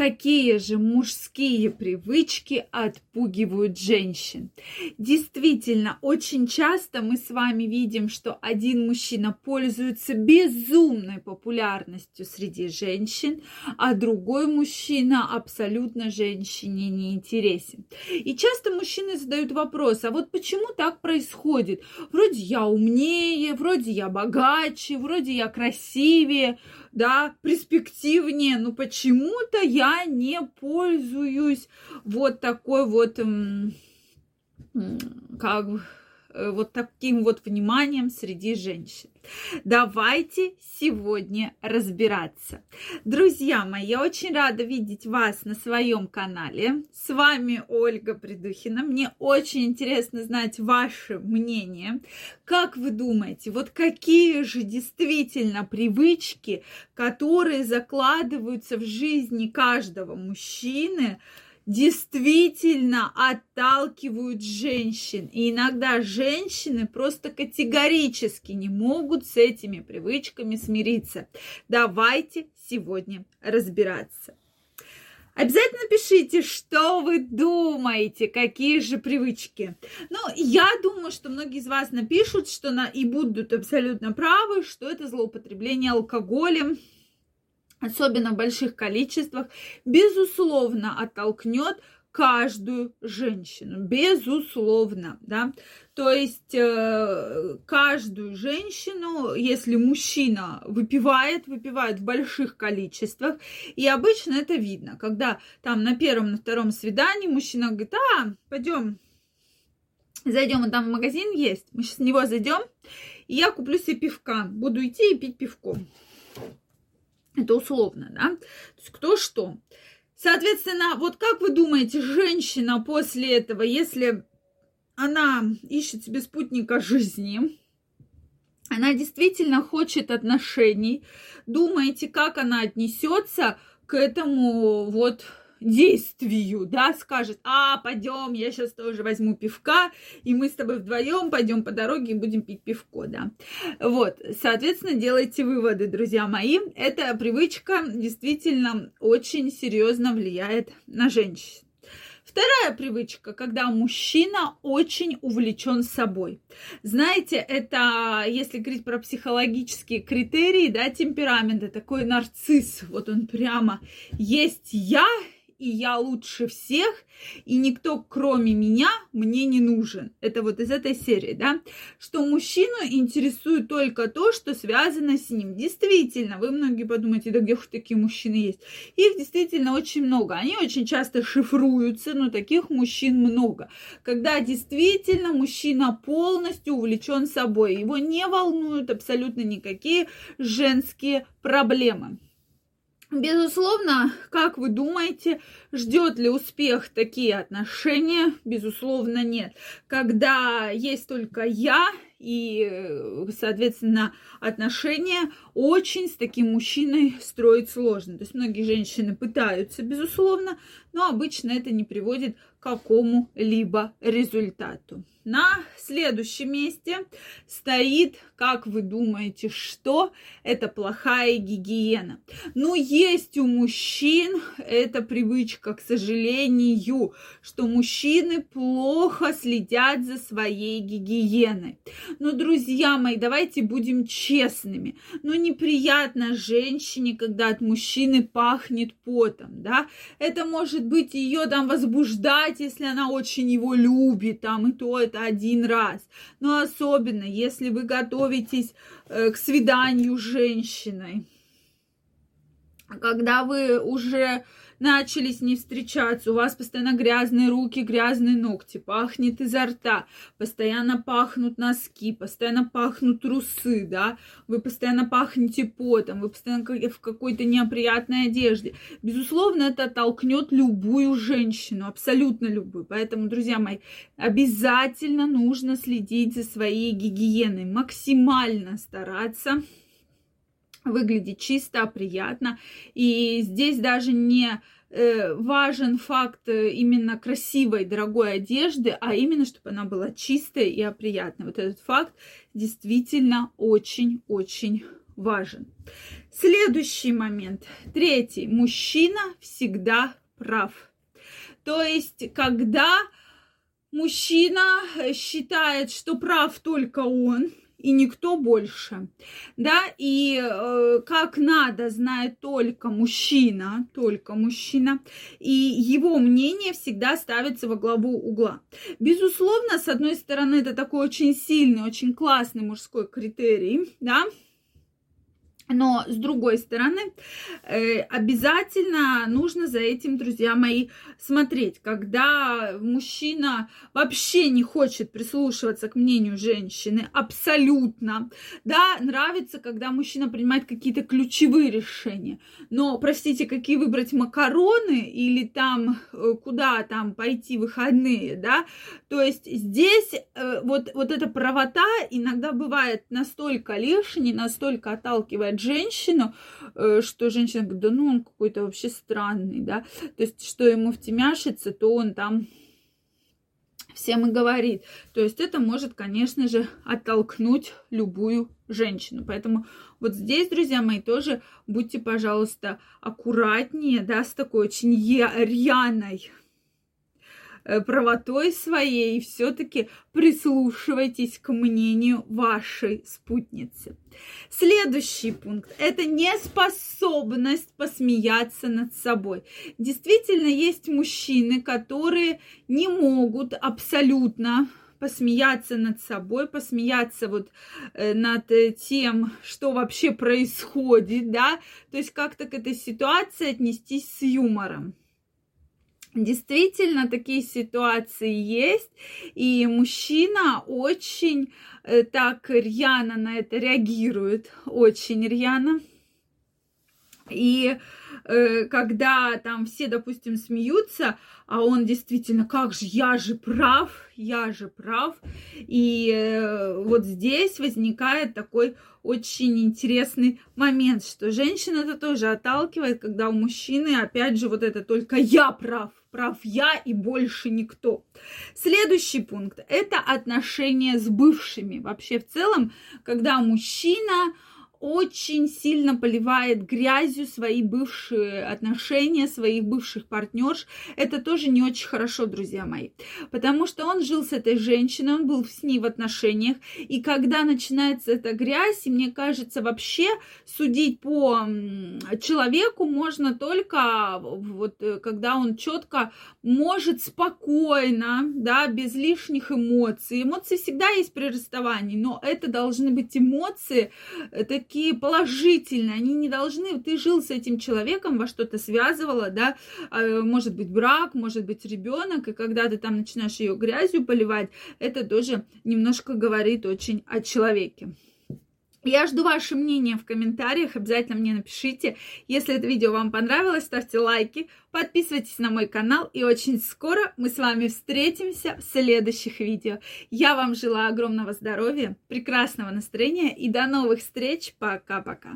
Какие же мужские привычки отпугивают женщин? Действительно, очень часто мы с вами видим, что один мужчина пользуется безумной популярностью среди женщин, а другой мужчина абсолютно женщине не интересен. И часто мужчины задают вопрос, а вот почему так происходит? Вроде я умнее, вроде я богаче, вроде я красивее, да, перспективнее, но почему-то я не пользуюсь вот такой вот, как вот таким вот вниманием среди женщин. Давайте сегодня разбираться. Друзья мои, я очень рада видеть вас на своем канале. С вами Ольга Придухина. Мне очень интересно знать ваше мнение. Как вы думаете, вот какие же действительно привычки, которые закладываются в жизни каждого мужчины, действительно отталкивают женщин. И иногда женщины просто категорически не могут с этими привычками смириться. Давайте сегодня разбираться. Обязательно пишите, что вы думаете, какие же привычки. Ну, я думаю, что многие из вас напишут, что на и будут абсолютно правы, что это злоупотребление алкоголем, особенно в больших количествах, безусловно оттолкнет каждую женщину, безусловно, да. То есть э, каждую женщину, если мужчина выпивает, выпивает в больших количествах, и обычно это видно, когда там на первом, на втором свидании мужчина говорит, а, пойдем, зайдем, там в магазин есть, мы сейчас в него зайдем, и я куплю себе пивка, буду идти и пить пивко. Это условно, да? То есть кто что. Соответственно, вот как вы думаете, женщина после этого, если она ищет себе спутника жизни, она действительно хочет отношений, думаете, как она отнесется к этому вот действию, да, скажет, а, пойдем, я сейчас тоже возьму пивка, и мы с тобой вдвоем пойдем по дороге и будем пить пивко, да. Вот, соответственно, делайте выводы, друзья мои. Эта привычка действительно очень серьезно влияет на женщин. Вторая привычка, когда мужчина очень увлечен собой. Знаете, это, если говорить про психологические критерии, да, темперамента, такой нарцисс, вот он прямо есть я, и я лучше всех, и никто, кроме меня, мне не нужен. Это вот из этой серии, да, что мужчину интересует только то, что связано с ним. Действительно, вы многие подумаете, да где уж такие мужчины есть. Их действительно очень много. Они очень часто шифруются, но таких мужчин много. Когда действительно мужчина полностью увлечен собой, его не волнуют абсолютно никакие женские проблемы. Безусловно, как вы думаете, ждет ли успех такие отношения? Безусловно, нет. Когда есть только я и, соответственно, отношения очень с таким мужчиной строить сложно. То есть многие женщины пытаются, безусловно, но обычно это не приводит к какому-либо результату. На следующем месте стоит, как вы думаете, что? Это плохая гигиена. Ну, есть у мужчин эта привычка, к сожалению, что мужчины плохо следят за своей гигиеной. Но, друзья мои, давайте будем честными. Ну, неприятно женщине, когда от мужчины пахнет потом, да? Это может быть ее там возбуждать, если она очень его любит, там, и то, это один раз. Но особенно, если вы готовитесь э, к свиданию с женщиной, когда вы уже начали с ней встречаться, у вас постоянно грязные руки, грязные ногти, пахнет изо рта, постоянно пахнут носки, постоянно пахнут трусы, да, вы постоянно пахнете потом, вы постоянно в какой-то неприятной одежде. Безусловно, это толкнет любую женщину, абсолютно любую. Поэтому, друзья мои, обязательно нужно следить за своей гигиеной, максимально стараться выглядеть чисто, приятно. И здесь даже не э, важен факт э, именно красивой, дорогой одежды, а именно, чтобы она была чистая и приятная. Вот этот факт действительно очень-очень важен. Следующий момент. Третий. Мужчина всегда прав. То есть, когда мужчина считает, что прав только он, и никто больше. Да, и э, как надо знает только мужчина, только мужчина, и его мнение всегда ставится во главу угла. Безусловно, с одной стороны, это такой очень сильный, очень классный мужской критерий, да, но с другой стороны, э, обязательно нужно за этим, друзья мои, смотреть. Когда мужчина вообще не хочет прислушиваться к мнению женщины, абсолютно, да, нравится, когда мужчина принимает какие-то ключевые решения. Но, простите, какие выбрать макароны или там э, куда там пойти выходные, да, то есть здесь э, вот, вот эта правота иногда бывает настолько лишней, настолько отталкивает женщину, э, что женщина говорит, да ну он какой-то вообще странный, да, то есть что ему втемяшится, то он там всем и говорит. То есть это может, конечно же, оттолкнуть любую женщину. Поэтому вот здесь, друзья мои, тоже будьте, пожалуйста, аккуратнее, да, с такой очень рьяной правотой своей и все-таки прислушивайтесь к мнению вашей спутницы. Следующий пункт – это неспособность посмеяться над собой. Действительно, есть мужчины, которые не могут абсолютно посмеяться над собой, посмеяться вот э, над э, тем, что вообще происходит, да, то есть как-то к этой ситуации отнестись с юмором. Действительно, такие ситуации есть, и мужчина очень э, так рьяно на это реагирует, очень рьяно. И э, когда там все, допустим, смеются, а он действительно, как же, я же прав, я же прав. И э, вот здесь возникает такой очень интересный момент, что женщина это тоже отталкивает, когда у мужчины, опять же, вот это только я прав прав я и больше никто. Следующий пункт – это отношения с бывшими. Вообще в целом, когда мужчина очень сильно поливает грязью свои бывшие отношения, своих бывших партнерш. Это тоже не очень хорошо, друзья мои. Потому что он жил с этой женщиной, он был с ней в отношениях. И когда начинается эта грязь, и мне кажется, вообще судить по человеку можно только вот э, когда он четко может спокойно, да, без лишних эмоций. Эмоции всегда есть при расставании, но это должны быть эмоции такие такие положительные, они не должны, ты жил с этим человеком, во что-то связывало, да, а, может быть брак, может быть ребенок, и когда ты там начинаешь ее грязью поливать, это тоже немножко говорит очень о человеке. Я жду ваше мнение в комментариях, обязательно мне напишите. Если это видео вам понравилось, ставьте лайки, подписывайтесь на мой канал, и очень скоро мы с вами встретимся в следующих видео. Я вам желаю огромного здоровья, прекрасного настроения и до новых встреч. Пока-пока.